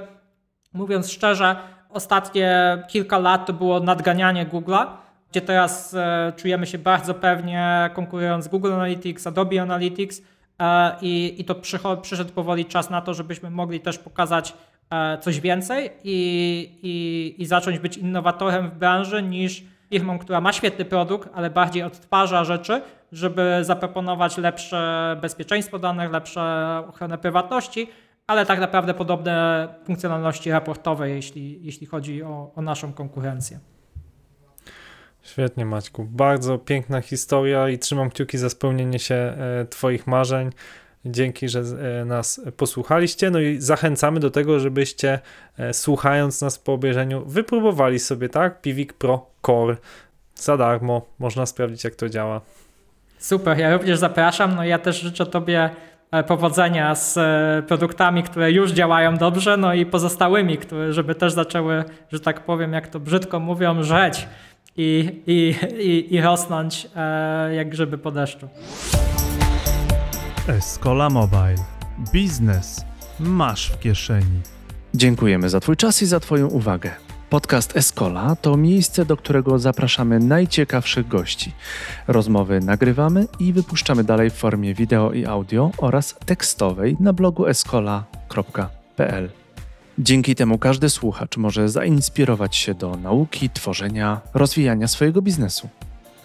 mówiąc szczerze, ostatnie kilka lat to było nadganianie Google'a, gdzie teraz czujemy się bardzo pewnie konkurując z Google Analytics, Adobe Analytics i, i to przyszedł powoli czas na to, żebyśmy mogli też pokazać coś więcej i, i, i zacząć być innowatorem w branży niż firmą, która ma świetny produkt, ale bardziej odtwarza rzeczy, żeby zaproponować lepsze bezpieczeństwo danych, lepsze ochronę prywatności, ale tak naprawdę podobne funkcjonalności raportowe, jeśli, jeśli chodzi o, o naszą konkurencję. Świetnie, Maćku. Bardzo piękna historia i trzymam kciuki za spełnienie się e, Twoich marzeń. Dzięki, że e, nas posłuchaliście. No i zachęcamy do tego, żebyście e, słuchając nas po obejrzeniu wypróbowali sobie, tak? Pivik Pro Core za darmo. Można sprawdzić, jak to działa. Super, ja również zapraszam. No ja też życzę Tobie e, powodzenia z produktami, które już działają dobrze, no i pozostałymi, które, żeby też zaczęły, że tak powiem, jak to brzydko mówią, żreć i, i, i, i rosnąć jak grzyby po deszczu. Escola Mobile. Biznes masz w kieszeni. Dziękujemy za Twój czas i za Twoją uwagę. Podcast Escola to miejsce, do którego zapraszamy najciekawszych gości. Rozmowy nagrywamy i wypuszczamy dalej w formie wideo i audio oraz tekstowej na blogu escola.pl. Dzięki temu każdy słuchacz może zainspirować się do nauki, tworzenia, rozwijania swojego biznesu.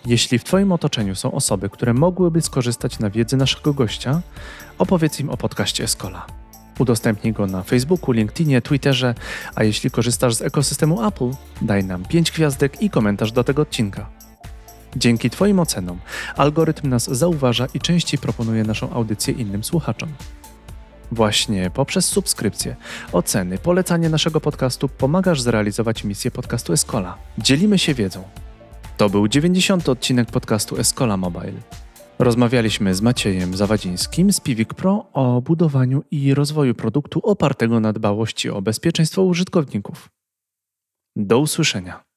Jeśli w Twoim otoczeniu są osoby, które mogłyby skorzystać na wiedzy naszego gościa, opowiedz im o podcaście Escola. Udostępnij go na Facebooku, LinkedInie, Twitterze, a jeśli korzystasz z ekosystemu Apple, daj nam 5 gwiazdek i komentarz do tego odcinka. Dzięki Twoim ocenom algorytm nas zauważa i częściej proponuje naszą audycję innym słuchaczom. Właśnie poprzez subskrypcję, oceny, polecanie naszego podcastu pomagasz zrealizować misję podcastu Escola. Dzielimy się wiedzą. To był 90. odcinek podcastu Escola Mobile. Rozmawialiśmy z Maciejem Zawadzińskim z Pivik Pro o budowaniu i rozwoju produktu opartego na dbałości o bezpieczeństwo użytkowników. Do usłyszenia.